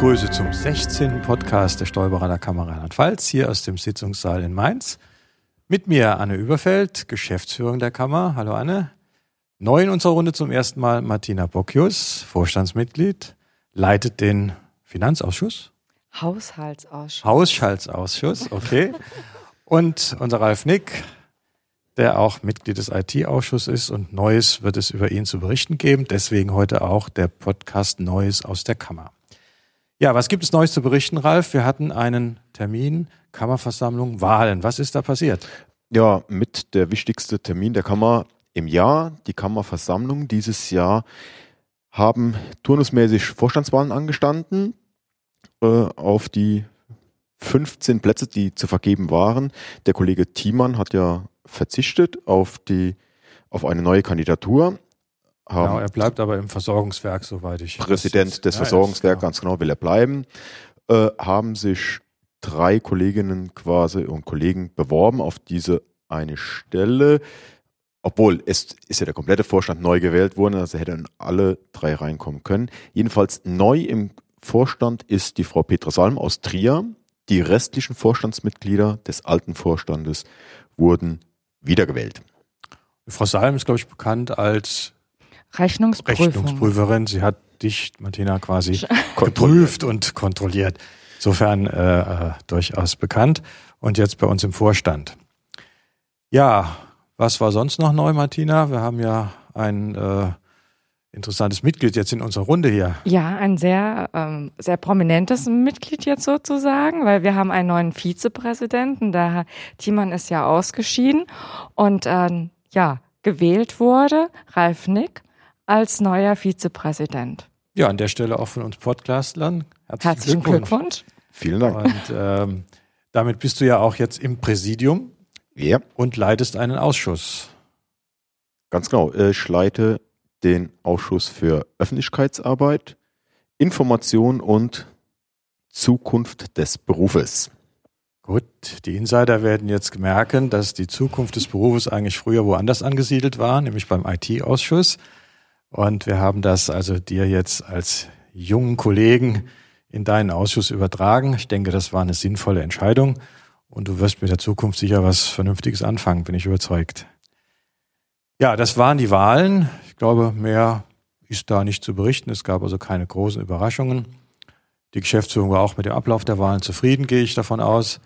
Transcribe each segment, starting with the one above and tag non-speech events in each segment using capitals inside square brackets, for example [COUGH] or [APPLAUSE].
begrüße zum 16. Podcast der Steuerberater Kammer Rheinland-Pfalz hier aus dem Sitzungssaal in Mainz. Mit mir Anne Überfeld, Geschäftsführung der Kammer. Hallo Anne. Neu in unserer Runde zum ersten Mal Martina Bocchius, Vorstandsmitglied, leitet den Finanzausschuss. Haushaltsausschuss. Haushaltsausschuss, okay. Und unser Ralf Nick, der auch Mitglied des IT-Ausschusses ist und Neues wird es über ihn zu berichten geben. Deswegen heute auch der Podcast Neues aus der Kammer. Ja, was gibt es Neues zu berichten, Ralf? Wir hatten einen Termin, Kammerversammlung, Wahlen. Was ist da passiert? Ja, mit der wichtigste Termin der Kammer im Jahr, die Kammerversammlung dieses Jahr, haben turnusmäßig Vorstandswahlen angestanden äh, auf die 15 Plätze, die zu vergeben waren. Der Kollege Thiemann hat ja verzichtet auf die auf eine neue Kandidatur haben. Genau, er bleibt aber im Versorgungswerk, soweit ich. Präsident des ja, Versorgungswerks, ganz genau, will er bleiben. Äh, haben sich drei Kolleginnen quasi und Kollegen beworben auf diese eine Stelle. Obwohl, es ist ja der komplette Vorstand neu gewählt worden, also hätten alle drei reinkommen können. Jedenfalls neu im Vorstand ist die Frau Petra Salm aus Trier. Die restlichen Vorstandsmitglieder des alten Vorstandes wurden wiedergewählt. Frau Salm ist, glaube ich, bekannt als Rechnungsprüfung. Rechnungsprüferin. Sie hat dich, Martina, quasi [LAUGHS] geprüft und kontrolliert. Insofern äh, äh, durchaus bekannt und jetzt bei uns im Vorstand. Ja, was war sonst noch neu, Martina? Wir haben ja ein äh, interessantes Mitglied jetzt in unserer Runde hier. Ja, ein sehr, ähm, sehr prominentes Mitglied jetzt sozusagen, weil wir haben einen neuen Vizepräsidenten. Der Thiemann ist ja ausgeschieden und äh, ja, gewählt wurde Ralf Nick als neuer Vizepräsident. Ja, an der Stelle auch von uns Podcastlern. Herzlichen, Herzlichen Glückwunsch. Glückwunsch. Vielen Dank. Und ähm, damit bist du ja auch jetzt im Präsidium ja. und leitest einen Ausschuss. Ganz genau. Ich leite den Ausschuss für Öffentlichkeitsarbeit, Information und Zukunft des Berufes. Gut, die Insider werden jetzt merken, dass die Zukunft des Berufes eigentlich früher woanders angesiedelt war, nämlich beim IT-Ausschuss. Und wir haben das also dir jetzt als jungen Kollegen in deinen Ausschuss übertragen. Ich denke, das war eine sinnvolle Entscheidung. Und du wirst mit der Zukunft sicher was Vernünftiges anfangen, bin ich überzeugt. Ja, das waren die Wahlen. Ich glaube, mehr ist da nicht zu berichten. Es gab also keine großen Überraschungen. Die Geschäftsführung war auch mit dem Ablauf der Wahlen zufrieden, gehe ich davon aus.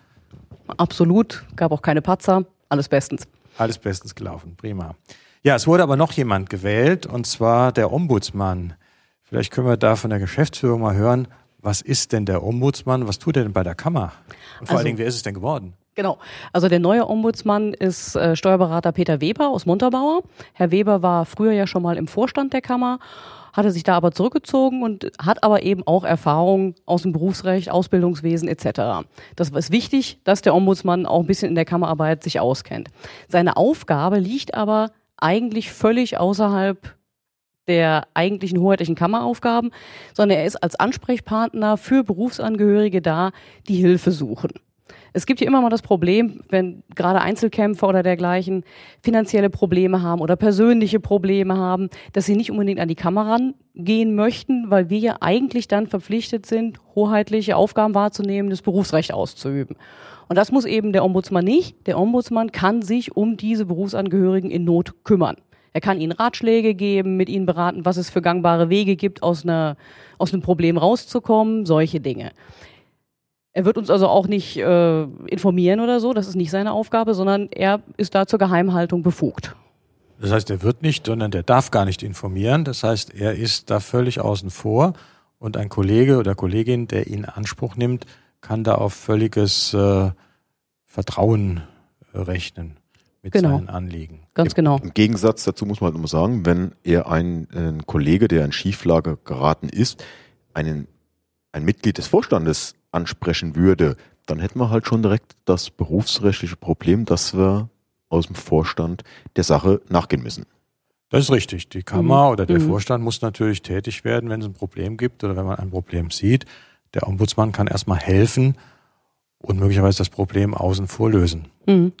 Absolut. Gab auch keine Patzer. Alles bestens. Alles bestens gelaufen. Prima. Ja, es wurde aber noch jemand gewählt, und zwar der Ombudsmann. Vielleicht können wir da von der Geschäftsführung mal hören, was ist denn der Ombudsmann? Was tut er denn bei der Kammer? Und vor also, allen Dingen, wer ist es denn geworden? Genau. Also der neue Ombudsmann ist äh, Steuerberater Peter Weber aus Montabaur. Herr Weber war früher ja schon mal im Vorstand der Kammer, hatte sich da aber zurückgezogen und hat aber eben auch Erfahrung aus dem Berufsrecht, Ausbildungswesen etc. Das ist wichtig, dass der Ombudsmann auch ein bisschen in der Kammerarbeit sich auskennt. Seine Aufgabe liegt aber eigentlich völlig außerhalb der eigentlichen hoheitlichen Kammeraufgaben, sondern er ist als Ansprechpartner für Berufsangehörige da, die Hilfe suchen. Es gibt hier immer mal das Problem, wenn gerade Einzelkämpfer oder dergleichen finanzielle Probleme haben oder persönliche Probleme haben, dass sie nicht unbedingt an die Kamera gehen möchten, weil wir ja eigentlich dann verpflichtet sind, hoheitliche Aufgaben wahrzunehmen, das Berufsrecht auszuüben. Und das muss eben der Ombudsmann nicht. Der Ombudsmann kann sich um diese Berufsangehörigen in Not kümmern. Er kann ihnen Ratschläge geben, mit ihnen beraten, was es für gangbare Wege gibt, aus, einer, aus einem Problem rauszukommen, solche Dinge. Er wird uns also auch nicht äh, informieren oder so, das ist nicht seine Aufgabe, sondern er ist da zur Geheimhaltung befugt. Das heißt, er wird nicht, sondern der darf gar nicht informieren. Das heißt, er ist da völlig außen vor und ein Kollege oder Kollegin, der ihn in Anspruch nimmt, kann da auf völliges äh, Vertrauen äh, rechnen mit genau. seinen Anliegen. Ganz genau. Im Gegensatz dazu muss man halt immer sagen, wenn er ein, ein Kollege, der in Schieflage geraten ist, einen, ein Mitglied des Vorstandes ansprechen würde, dann hätten wir halt schon direkt das berufsrechtliche Problem, dass wir aus dem Vorstand der Sache nachgehen müssen. Das ist richtig. Die Kammer mhm. oder der mhm. Vorstand muss natürlich tätig werden, wenn es ein Problem gibt oder wenn man ein Problem sieht. Der Ombudsmann kann erstmal helfen und möglicherweise das Problem außen vor lösen. Mhm.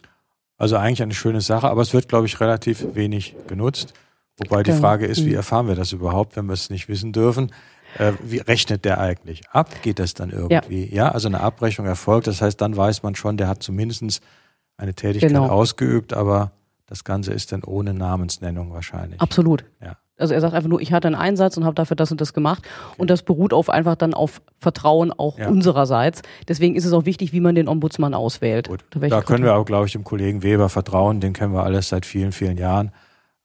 Also eigentlich eine schöne Sache, aber es wird, glaube ich, relativ wenig genutzt. Wobei die. Frage ist, wie mhm. erfahren wir das überhaupt, wenn wir es nicht wissen dürfen? Äh, wie rechnet der eigentlich ab? Geht das dann irgendwie? Ja. ja, also eine Abrechnung erfolgt. Das heißt, dann weiß man schon, der hat zumindest eine Tätigkeit genau. ausgeübt, aber das Ganze ist dann ohne Namensnennung wahrscheinlich. Absolut. Ja. Also er sagt einfach nur, ich hatte einen Einsatz und habe dafür das und das gemacht. Okay. Und das beruht auf einfach dann auf Vertrauen auch ja. unsererseits. Deswegen ist es auch wichtig, wie man den Ombudsmann auswählt. Gut. Da können wir auch, glaube ich, dem Kollegen Weber vertrauen. Den kennen wir alles seit vielen, vielen Jahren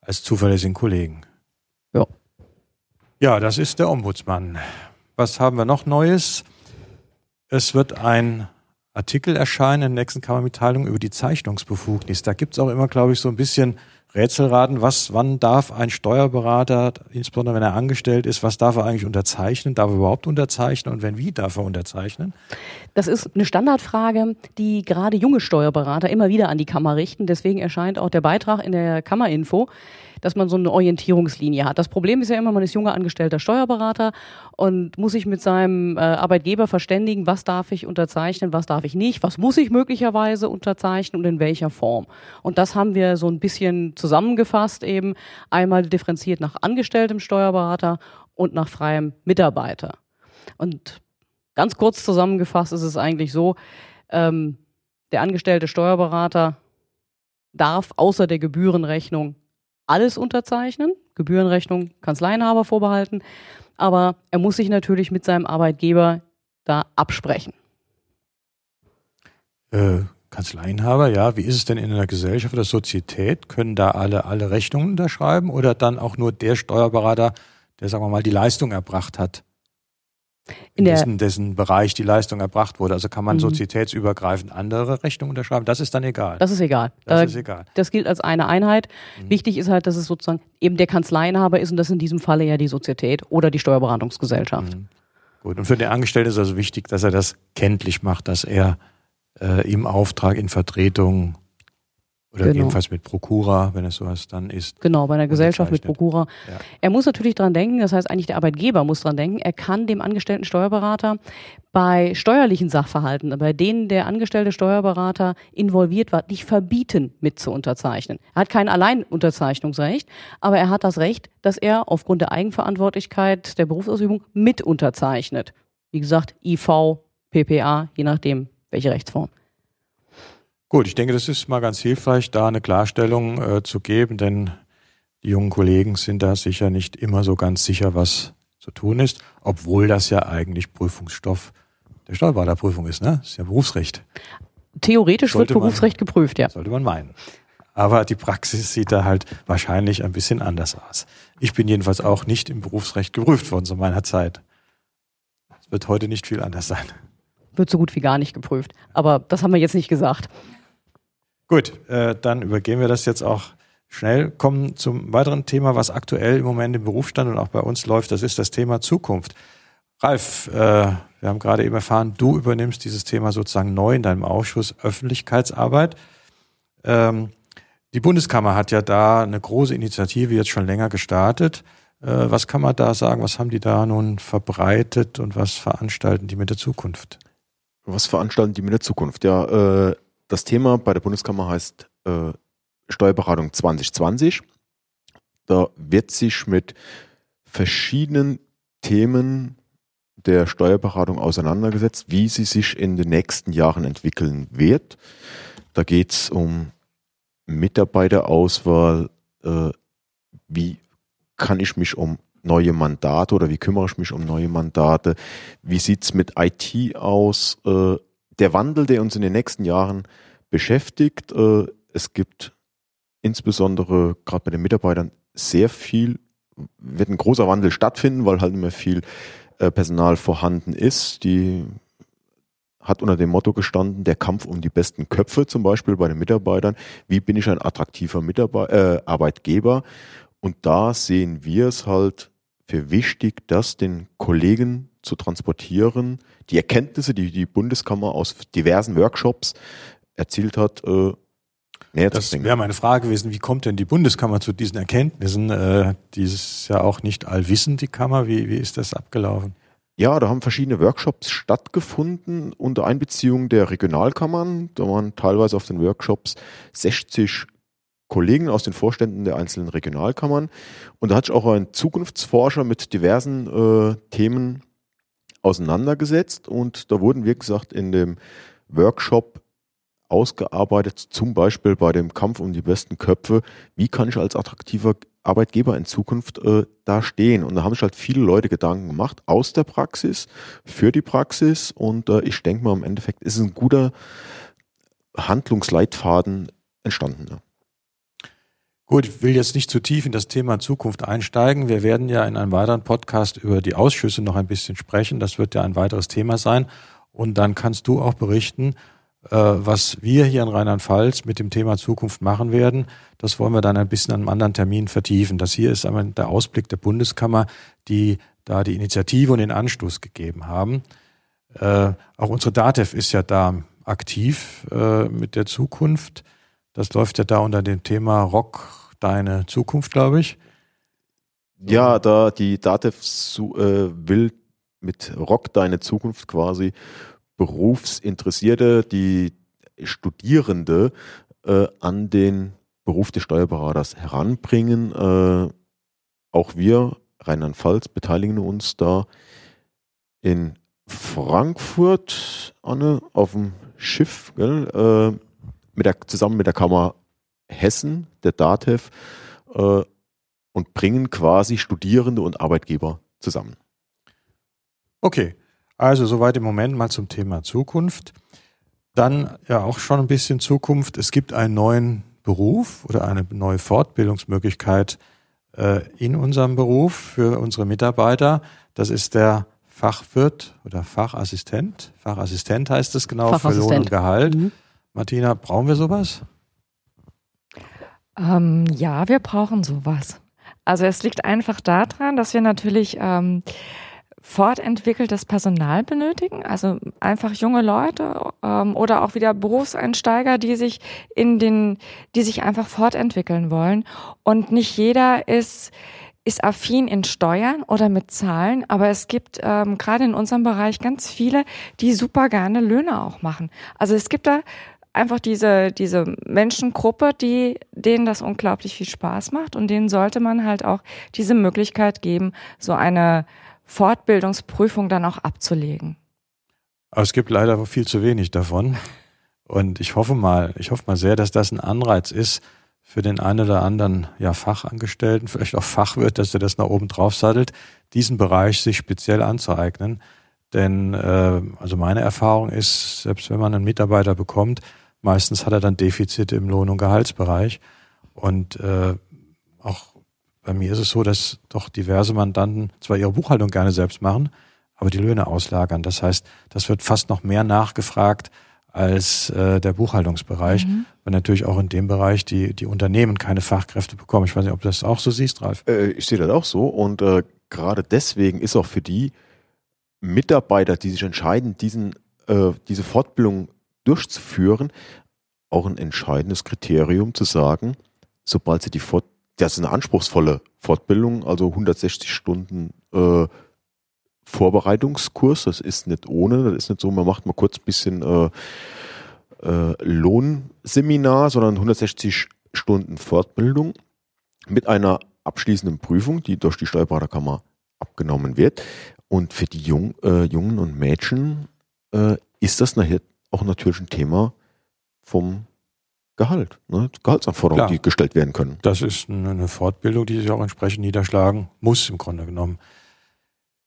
als zuverlässigen Kollegen. Ja. Ja, das ist der Ombudsmann. Was haben wir noch Neues? Es wird ein Artikel erscheinen in der nächsten Kammermitteilung über die Zeichnungsbefugnis. Da gibt es auch immer, glaube ich, so ein bisschen Rätselraten, was, wann darf ein Steuerberater, insbesondere wenn er angestellt ist, was darf er eigentlich unterzeichnen? Darf er überhaupt unterzeichnen? Und wenn wie, darf er unterzeichnen? Das ist eine Standardfrage, die gerade junge Steuerberater immer wieder an die Kammer richten. Deswegen erscheint auch der Beitrag in der Kammerinfo dass man so eine Orientierungslinie hat. Das Problem ist ja immer, man ist junger angestellter Steuerberater und muss sich mit seinem äh, Arbeitgeber verständigen, was darf ich unterzeichnen, was darf ich nicht, was muss ich möglicherweise unterzeichnen und in welcher Form. Und das haben wir so ein bisschen zusammengefasst eben, einmal differenziert nach angestelltem Steuerberater und nach freiem Mitarbeiter. Und ganz kurz zusammengefasst ist es eigentlich so, ähm, der angestellte Steuerberater darf außer der Gebührenrechnung alles unterzeichnen, Gebührenrechnung Kanzleienhaber vorbehalten, aber er muss sich natürlich mit seinem Arbeitgeber da absprechen. Äh, Kanzleienhaber, ja. Wie ist es denn in einer Gesellschaft oder Sozietät? Können da alle alle Rechnungen unterschreiben oder dann auch nur der Steuerberater, der, sagen wir mal, die Leistung erbracht hat? In, dessen, dessen Bereich die Leistung erbracht wurde. Also kann man mhm. sozietätsübergreifend andere Rechnungen unterschreiben. Das ist dann egal. Das ist egal. Das, äh, ist egal. das gilt als eine Einheit. Mhm. Wichtig ist halt, dass es sozusagen eben der Kanzleienhaber ist und das in diesem Falle ja die Sozietät oder die Steuerberatungsgesellschaft. Mhm. Gut. Und für den Angestellten ist also wichtig, dass er das kenntlich macht, dass er äh, im Auftrag in Vertretung oder genau. jedenfalls mit Prokura, wenn es sowas dann ist. Genau, bei einer Gesellschaft mit Prokura. Ja. Er muss natürlich dran denken, das heißt eigentlich der Arbeitgeber muss dran denken, er kann dem angestellten Steuerberater bei steuerlichen Sachverhalten, bei denen der angestellte Steuerberater involviert war, nicht verbieten, mit zu unterzeichnen. Er hat kein Alleinunterzeichnungsrecht, aber er hat das Recht, dass er aufgrund der Eigenverantwortlichkeit der Berufsausübung mit unterzeichnet. Wie gesagt, IV, PPA, je nachdem, welche Rechtsform. Gut, ich denke, das ist mal ganz hilfreich, da eine Klarstellung äh, zu geben, denn die jungen Kollegen sind da sicher nicht immer so ganz sicher, was zu tun ist, obwohl das ja eigentlich Prüfungsstoff der Steuerberaterprüfung ist, ne? Das ist ja Berufsrecht. Theoretisch sollte wird Berufsrecht man, geprüft, ja. Sollte man meinen. Aber die Praxis sieht da halt wahrscheinlich ein bisschen anders aus. Ich bin jedenfalls auch nicht im Berufsrecht geprüft worden zu meiner Zeit. Es wird heute nicht viel anders sein. Wird so gut wie gar nicht geprüft. Aber das haben wir jetzt nicht gesagt. Gut, äh, dann übergehen wir das jetzt auch schnell. Kommen zum weiteren Thema, was aktuell im Moment im Berufsstand und auch bei uns läuft. Das ist das Thema Zukunft. Ralf, äh, wir haben gerade eben erfahren, du übernimmst dieses Thema sozusagen neu in deinem Ausschuss Öffentlichkeitsarbeit. Ähm, die Bundeskammer hat ja da eine große Initiative jetzt schon länger gestartet. Äh, was kann man da sagen? Was haben die da nun verbreitet und was veranstalten die mit der Zukunft? Was veranstalten die mit der Zukunft? Ja, äh, das Thema bei der Bundeskammer heißt äh, Steuerberatung 2020. Da wird sich mit verschiedenen Themen der Steuerberatung auseinandergesetzt, wie sie sich in den nächsten Jahren entwickeln wird. Da geht es um Mitarbeiterauswahl, äh, wie kann ich mich um neue Mandate oder wie kümmere ich mich um neue Mandate, wie sieht es mit IT aus, äh, der Wandel, der uns in den nächsten Jahren beschäftigt. Äh, es gibt insbesondere gerade bei den Mitarbeitern sehr viel, wird ein großer Wandel stattfinden, weil halt immer viel äh, Personal vorhanden ist. Die hat unter dem Motto gestanden, der Kampf um die besten Köpfe zum Beispiel bei den Mitarbeitern. Wie bin ich ein attraktiver Mitarbeiter, äh, Arbeitgeber? Und da sehen wir es halt für wichtig, das den Kollegen zu transportieren, die Erkenntnisse, die die Bundeskammer aus diversen Workshops erzielt hat, äh, näher das zu bringen. Das wäre meine Frage gewesen, wie kommt denn die Bundeskammer zu diesen Erkenntnissen? Äh, die ist ja auch nicht allwissend, die Kammer. Wie, wie ist das abgelaufen? Ja, da haben verschiedene Workshops stattgefunden unter Einbeziehung der Regionalkammern. Da waren teilweise auf den Workshops 60 Kollegen aus den Vorständen der einzelnen Regionalkammern. Und da hat sich auch ein Zukunftsforscher mit diversen äh, Themen auseinandergesetzt. Und da wurden, wie gesagt, in dem Workshop ausgearbeitet, zum Beispiel bei dem Kampf um die besten Köpfe, wie kann ich als attraktiver Arbeitgeber in Zukunft äh, da stehen. Und da haben sich halt viele Leute Gedanken gemacht aus der Praxis, für die Praxis. Und äh, ich denke mal, im Endeffekt ist ein guter Handlungsleitfaden entstanden. Ja. Gut, ich will jetzt nicht zu tief in das Thema Zukunft einsteigen. Wir werden ja in einem weiteren Podcast über die Ausschüsse noch ein bisschen sprechen. Das wird ja ein weiteres Thema sein. Und dann kannst du auch berichten, äh, was wir hier in Rheinland-Pfalz mit dem Thema Zukunft machen werden. Das wollen wir dann ein bisschen an einem anderen Termin vertiefen. Das hier ist einmal der Ausblick der Bundeskammer, die da die Initiative und den Anstoß gegeben haben. Äh, auch unsere DATEV ist ja da aktiv äh, mit der Zukunft. Das läuft ja da unter dem Thema Rock deine Zukunft, glaube ich. Ja, da die DATEV äh, will mit Rock deine Zukunft quasi Berufsinteressierte, die Studierende äh, an den Beruf des Steuerberaters heranbringen. Äh, auch wir, Rheinland-Pfalz, beteiligen uns da in Frankfurt, Anne, auf dem Schiff, gell, äh, mit der, zusammen mit der Kammer Hessen, der DATEV, äh, und bringen quasi Studierende und Arbeitgeber zusammen. Okay, also soweit im Moment mal zum Thema Zukunft. Dann ja auch schon ein bisschen Zukunft. Es gibt einen neuen Beruf oder eine neue Fortbildungsmöglichkeit äh, in unserem Beruf für unsere Mitarbeiter. Das ist der Fachwirt oder Fachassistent. Fachassistent heißt es genau für Lohn und Gehalt. Mhm. Martina, brauchen wir sowas? Ähm, ja, wir brauchen sowas. Also es liegt einfach daran, dass wir natürlich ähm, fortentwickeltes Personal benötigen, also einfach junge Leute ähm, oder auch wieder Berufseinsteiger, die sich in den, die sich einfach fortentwickeln wollen. Und nicht jeder ist ist affin in Steuern oder mit Zahlen, aber es gibt ähm, gerade in unserem Bereich ganz viele, die super gerne Löhne auch machen. Also es gibt da einfach diese, diese Menschengruppe, die, denen das unglaublich viel Spaß macht und denen sollte man halt auch diese Möglichkeit geben, so eine Fortbildungsprüfung dann auch abzulegen. Aber es gibt leider viel zu wenig davon. Und ich hoffe mal, ich hoffe mal sehr, dass das ein Anreiz ist für den einen oder anderen ja, Fachangestellten, vielleicht auch Fachwirt, dass er das nach oben drauf sattelt, diesen Bereich sich speziell anzueignen. Denn äh, also meine Erfahrung ist, selbst wenn man einen Mitarbeiter bekommt, meistens hat er dann Defizite im Lohn- und Gehaltsbereich. Und äh, auch bei mir ist es so, dass doch diverse Mandanten zwar ihre Buchhaltung gerne selbst machen, aber die Löhne auslagern. Das heißt, das wird fast noch mehr nachgefragt als äh, der Buchhaltungsbereich, mhm. weil natürlich auch in dem Bereich die, die Unternehmen keine Fachkräfte bekommen. Ich weiß nicht, ob du das auch so siehst, Ralf. Äh, ich sehe das auch so und äh, gerade deswegen ist auch für die Mitarbeiter, die sich entscheiden, diesen, äh, diese Fortbildung durchzuführen, auch ein entscheidendes Kriterium zu sagen, sobald sie die Fort das ist eine anspruchsvolle Fortbildung, also 160 Stunden äh, Vorbereitungskurs. Das ist nicht ohne, das ist nicht so, man macht mal kurz ein bisschen äh, äh, Lohnseminar, sondern 160 Stunden Fortbildung mit einer abschließenden Prüfung, die durch die Steuerberaterkammer abgenommen wird. Und für die Jung, äh, Jungen und Mädchen äh, ist das nachher auch natürlich ein Thema vom Gehalt, ne? Gehaltsanforderungen, Klar. die gestellt werden können. Das ist eine Fortbildung, die sich auch entsprechend niederschlagen muss, im Grunde genommen.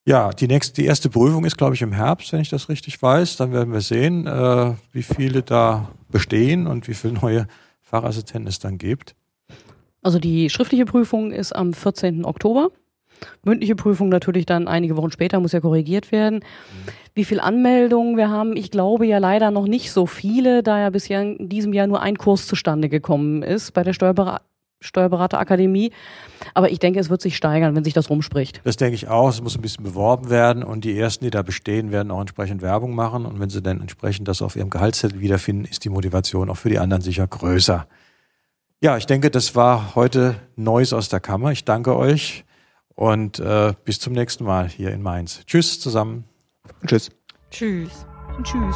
Ja, die nächste, die erste Prüfung ist, glaube ich, im Herbst, wenn ich das richtig weiß. Dann werden wir sehen, äh, wie viele da bestehen und wie viele neue Fachassistenten es dann gibt. Also die schriftliche Prüfung ist am 14. Oktober. Mündliche Prüfung natürlich dann einige Wochen später, muss ja korrigiert werden. Mhm. Wie viele Anmeldungen wir haben, ich glaube ja leider noch nicht so viele, da ja bisher in diesem Jahr nur ein Kurs zustande gekommen ist bei der Steuerber Steuerberaterakademie. Aber ich denke, es wird sich steigern, wenn sich das rumspricht. Das denke ich auch. Es muss ein bisschen beworben werden und die ersten, die da bestehen, werden auch entsprechend Werbung machen. Und wenn sie dann entsprechend das auf ihrem Gehaltszettel wiederfinden, ist die Motivation auch für die anderen sicher größer. Ja, ich denke, das war heute Neues aus der Kammer. Ich danke euch. Und äh, bis zum nächsten Mal hier in Mainz. Tschüss zusammen. Tschüss. Tschüss. Tschüss.